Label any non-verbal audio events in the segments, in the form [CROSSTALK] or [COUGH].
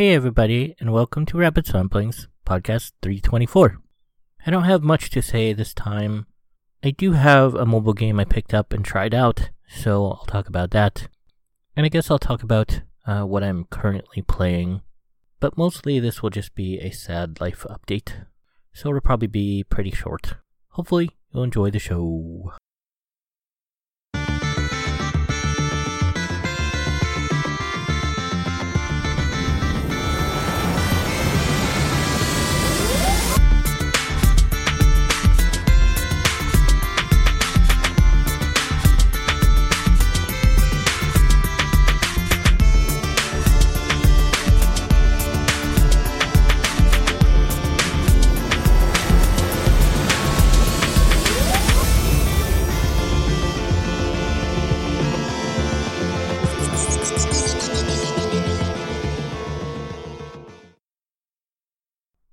Hey, everybody, and welcome to Rabbit's Ramblings, podcast 324. I don't have much to say this time. I do have a mobile game I picked up and tried out, so I'll talk about that. And I guess I'll talk about uh, what I'm currently playing. But mostly, this will just be a sad life update, so it'll probably be pretty short. Hopefully, you'll enjoy the show.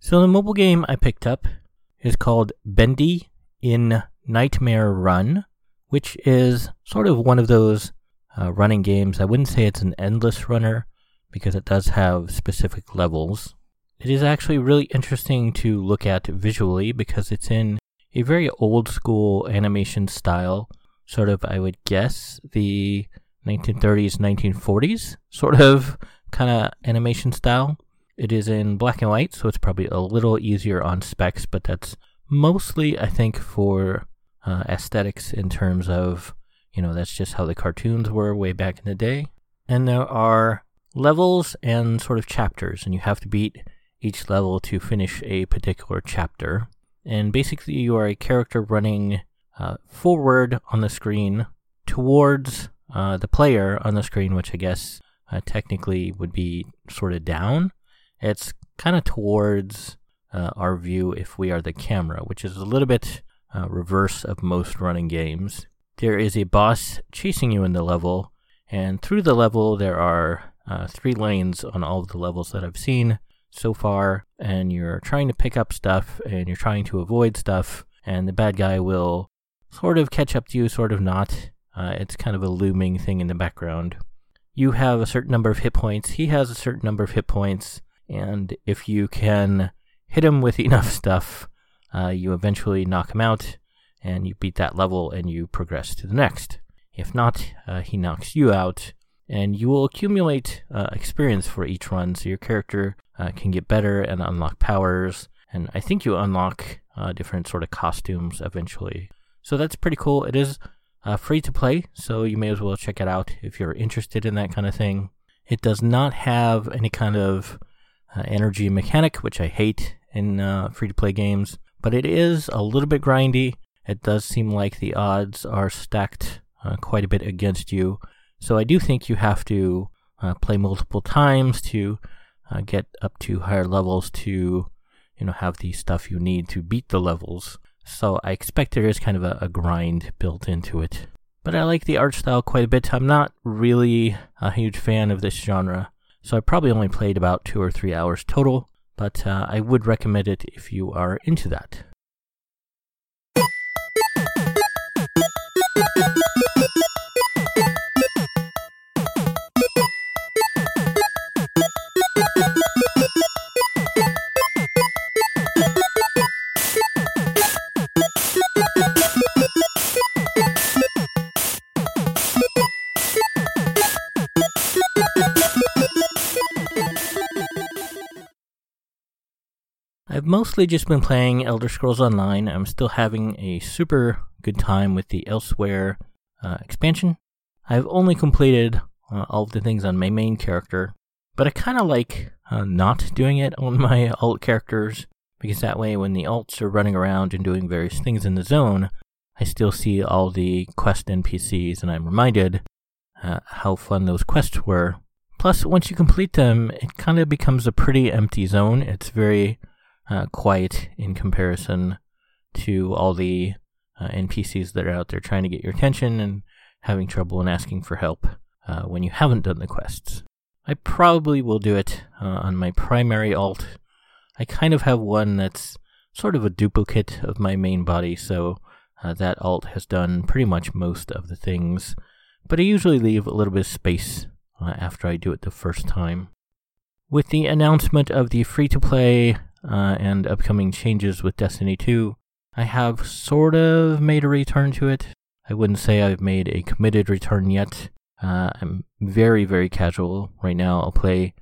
So the mobile game I picked up is called Bendy in Nightmare Run, which is sort of one of those uh, running games. I wouldn't say it's an endless runner because it does have specific levels. It is actually really interesting to look at visually because it's in a very old school animation style, sort of, I would guess, the 1930s, 1940s sort of kind of animation style. It is in black and white, so it's probably a little easier on specs, but that's mostly, I think, for uh, aesthetics in terms of, you know, that's just how the cartoons were way back in the day. And there are levels and sort of chapters, and you have to beat each level to finish a particular chapter. And basically, you are a character running uh, forward on the screen towards uh, the player on the screen, which I guess uh, technically would be sort of down. It's kind of towards uh, our view if we are the camera, which is a little bit uh, reverse of most running games. There is a boss chasing you in the level, and through the level, there are uh, three lanes on all of the levels that I've seen so far, and you're trying to pick up stuff and you're trying to avoid stuff, and the bad guy will sort of catch up to you, sort of not. Uh, it's kind of a looming thing in the background. You have a certain number of hit points, he has a certain number of hit points, and if you can hit him with [LAUGHS] enough stuff, uh, you eventually knock him out, and you beat that level, and you progress to the next. If not, uh, he knocks you out, and you will accumulate uh, experience for each run, so your character uh, can get better and unlock powers. And I think you unlock uh, different sort of costumes eventually. So that's pretty cool. It is uh, free to play, so you may as well check it out if you're interested in that kind of thing. It does not have any kind of uh, energy mechanic, which I hate in uh, free to play games, but it is a little bit grindy. It does seem like the odds are stacked uh, quite a bit against you. So I do think you have to uh, play multiple times to uh, get up to higher levels to, you know, have the stuff you need to beat the levels. So I expect there is kind of a, a grind built into it. But I like the art style quite a bit. I'm not really a huge fan of this genre. So I probably only played about two or three hours total, but uh, I would recommend it if you are into that. I've mostly just been playing Elder Scrolls Online. I'm still having a super good time with the Elsweyr uh, expansion. I've only completed uh, all of the things on my main character, but I kind of like uh, not doing it on [LAUGHS] my alt characters because that way, when the alts are running around and doing various things in the zone, I still see all the quest NPCs and I'm reminded uh, how fun those quests were. Plus, once you complete them, it kind of becomes a pretty empty zone. It's very uh, quiet in comparison to all the uh, NPCs that are out there trying to get your attention and having trouble and asking for help uh, when you haven't done the quests. I probably will do it uh, on my primary alt. I kind of have one that's sort of a duplicate of my main body, so uh, that alt has done pretty much most of the things. But I usually leave a little bit of space uh, after I do it the first time. with the announcement of the free to play uh, and upcoming changes with Destiny 2, I have sort of made a return to it. I wouldn't say I've made a committed return yet. Uh, I'm very, very casual right now. I'll play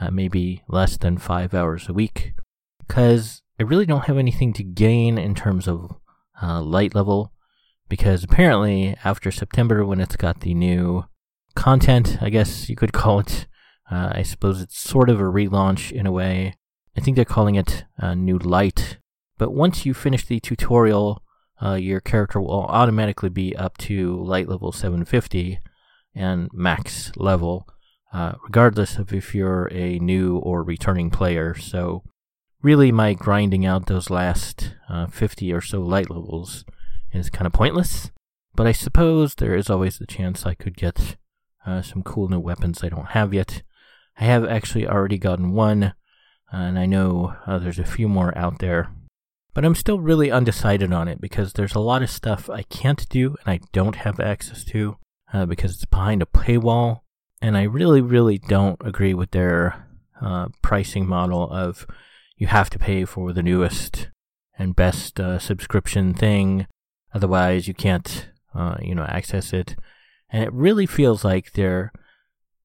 uh, maybe less than five hours a week because I really don't have anything to gain in terms of uh, light level. Because apparently, after September, when it's got the new content, I guess you could [LAUGHS] call it, uh, I suppose it's sort of a relaunch in a way. I think they're calling it uh, New Light. But once you finish the tutorial, uh, your character will automatically be up to light level 750 and max level, uh, regardless of if you're a new or returning player. So, really, my grinding out those last uh, 50 or so light levels is kind of pointless. But I suppose there is always the chance I could get uh, some cool new weapons I don't have yet. I have actually already gotten one, and I know uh, there's a few more out there. But I'm still really undecided on it because there's a lot of stuff I can't do and I don't have access to uh, because it's behind a paywall. And I really, really don't agree with their uh, pricing model of you have to pay for the newest and best uh, subscription thing, otherwise you can't, uh, you know, access it. And it really feels like they're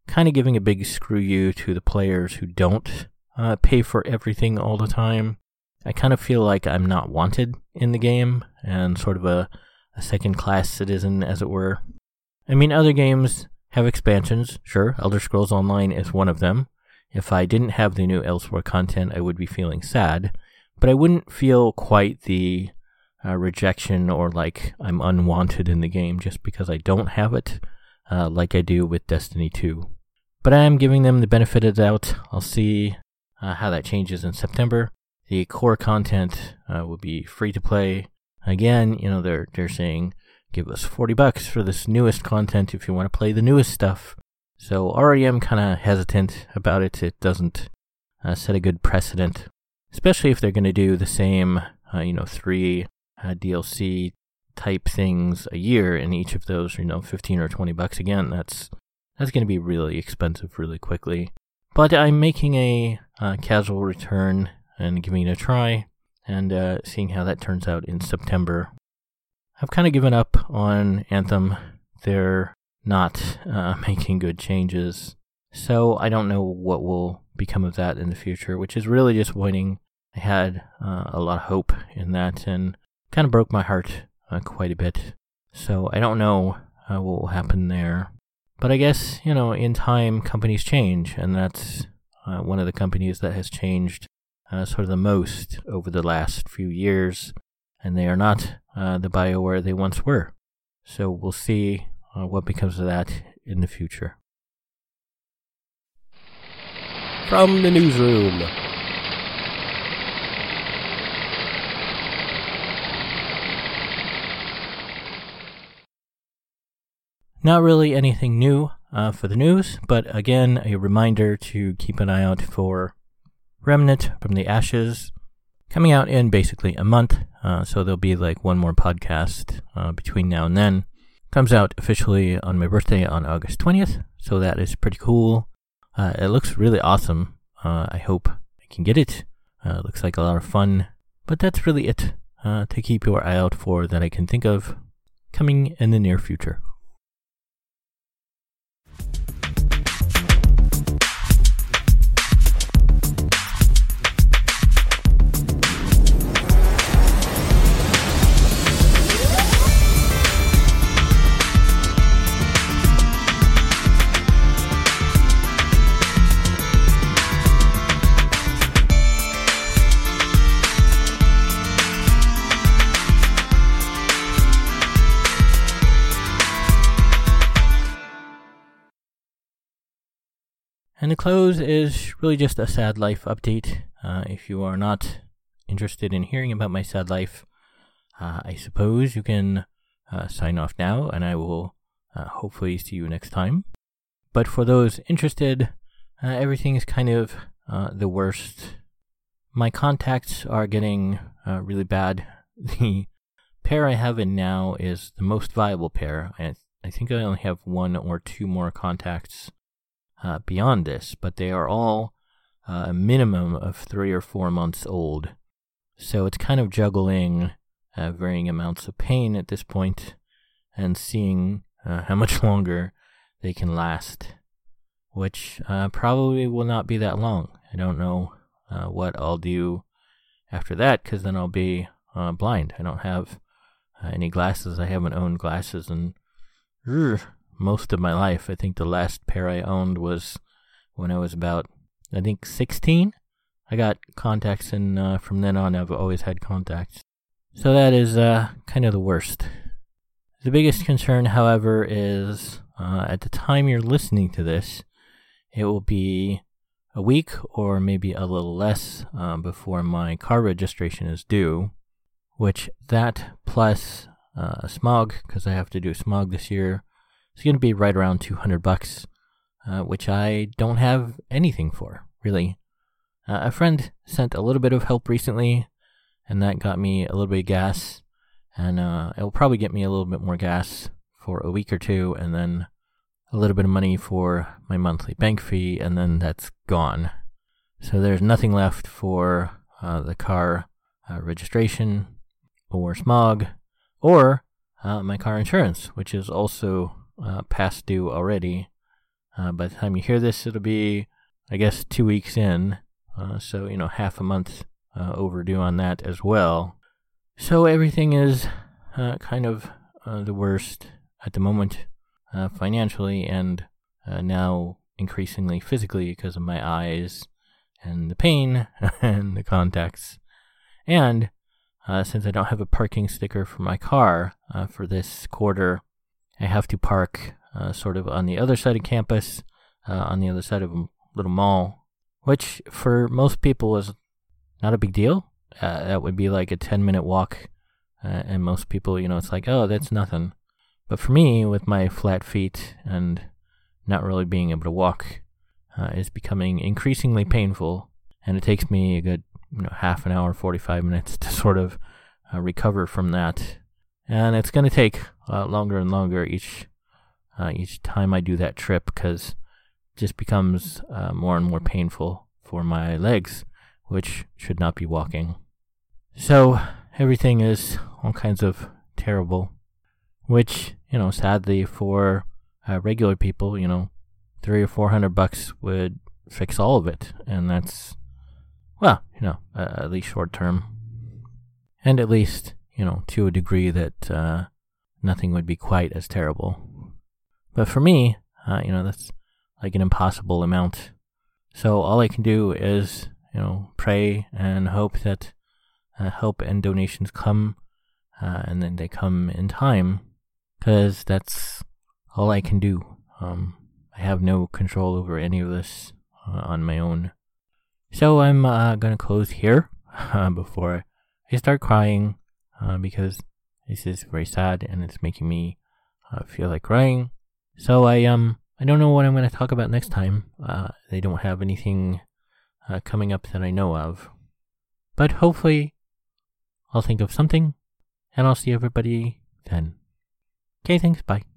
kind of giving a big screw you to the players who don't uh, pay for everything all the time. I kind of feel like I'm not wanted in the game and sort of a, a second class citizen, as it were. I mean, other games have expansions, sure. Elder Scrolls Online is one of them. If I didn't have the new Elsweyr content, I would be feeling sad, but I wouldn't feel quite the uh, rejection or like I'm unwanted in the game just because I don't have it, uh, like I do with Destiny 2. But I am giving them the benefit of the doubt. I'll see uh, how that changes in September. The core content uh, will be free to play. Again, you know they're they're saying give us 40 bucks for this newest content if you want to play the newest stuff. So already I'm kind of hesitant about it. It doesn't uh, set a good precedent, especially if they're going to do the same, uh, you know, three uh, DLC type things a year, and each of those, you know, 15 or 20 bucks again. That's that's going to be really expensive really quickly. But I'm making a uh, casual return and giving it a try, and uh, seeing how that turns out in September I've kind of given up on Anthem. They're not uh, [LAUGHS] making good changes. So I don't know what will become of that in the future, which is really disappointing. I had uh, a lot of hope in that and kind of broke my heart uh, quite a bit. So I don't know uh, what will happen there. But I guess, you know, in time, companies change, and that's uh, one of the companies that has changed uh, sort of the most over the last few years and they are not uh, the BioWare they once were. So we'll see uh, what becomes of that in the future. From the newsroom. Not really anything new uh, for the news, but again, a reminder to keep an eye out for Remnant from the Ashes coming out in basically a month. Uh, so there'll be like one more podcast uh, between now and then. Comes out officially on my birthday on August 20th, so that is pretty cool. Uh, it looks really awesome. Uh, I hope I can get it. Uh, looks like a lot of fun. But that's really it to keep your eye out for that I can think of coming in the near future. And the close is really just a sad life update. Uh, if you are not interested in hearing about my sad life, uh, I suppose you can uh, sign off now, and I will uh, hopefully see you next time. But for those interested, uh, everything is kind of uh, the worst. My contacts are getting really bad. [LAUGHS] The pair I have in now is the most viable pair. I, I think I only have one or two more contacts uh, beyond this, but they are all uh, a minimum of three or four months old. So it's kind of juggling uh, varying amounts of pain at this point and seeing uh, how much [LAUGHS] longer they can last, which uh, probably will not be that long. I don't know uh, what I'll do after that because then I'll be blind. I don't have any glasses. I haven't owned glasses uh, most of my life. I think the last pair I owned was when I was about, I think, 16. I got contacts, and uh, from then on, I've always had contacts. So that is uh, kind of the worst. The biggest concern, however, is uh, at the time you're listening to this, it will be a week or maybe a little less uh, before my car registration is due, which that plus uh, smog, because I have to do smog this year, is going to be right around 200 bucks, uh, which I don't have anything for, really. Uh, a friend sent a little bit of help recently, and that got me a little bit of gas, and uh, it will probably get me a little bit more gas for a week or two, and then a little bit of money for my monthly bank fee, and then that's gone. So there's nothing left for uh, the car uh, registration, or smog, or uh, my car insurance, which is also uh, past due already. Uh, by the time you hear this, it'll be, I guess, two weeks in. Uh, so, you know, half a month overdue on that as well. So everything is kind of the worst at the moment uh, financially and uh, now increasingly physically because of my eyes and the pain [LAUGHS] and the contacts. And uh, since I don't have a parking sticker for my car uh, for this quarter, I have to park uh, sort of on the other side of campus, uh, on the other side of a little mall, which for most people is not a big deal. that would be like a 10 minute walk. and most people, you know, it's like, oh, that's nothing. But for me, with my flat feet and not really being able to walk, uh, is becoming increasingly painful, and it takes me a good you know half an hour, forty five minutes to [LAUGHS] sort of uh, recover from that, and it's going to take uh, longer and longer each uh, each time I do that trip because just becomes uh, more and more painful for my legs, which should not be walking. So everything is all kinds of terrible which you know sadly for uh, regular people you know three or four hundred bucks would fix all of it and that's well you know at least short term and at least you know to a degree that uh, nothing would be quite as terrible but for me uh, you know that's like an impossible amount so all i can do is you know pray and hope that uh, help and donations come uh, and then they come in time because that's all I can do. Um, I have no control over any of this uh, on my own. So I'm uh, gonna close here [LAUGHS] uh, before I start crying because this is very sad and it's making me uh, feel like crying. So I um I don't know what I'm gonna talk about next time. Uh, they don't have anything coming up that I know of, but hopefully I'll think of something, and I'll see everybody then. Okay, thanks. Bye.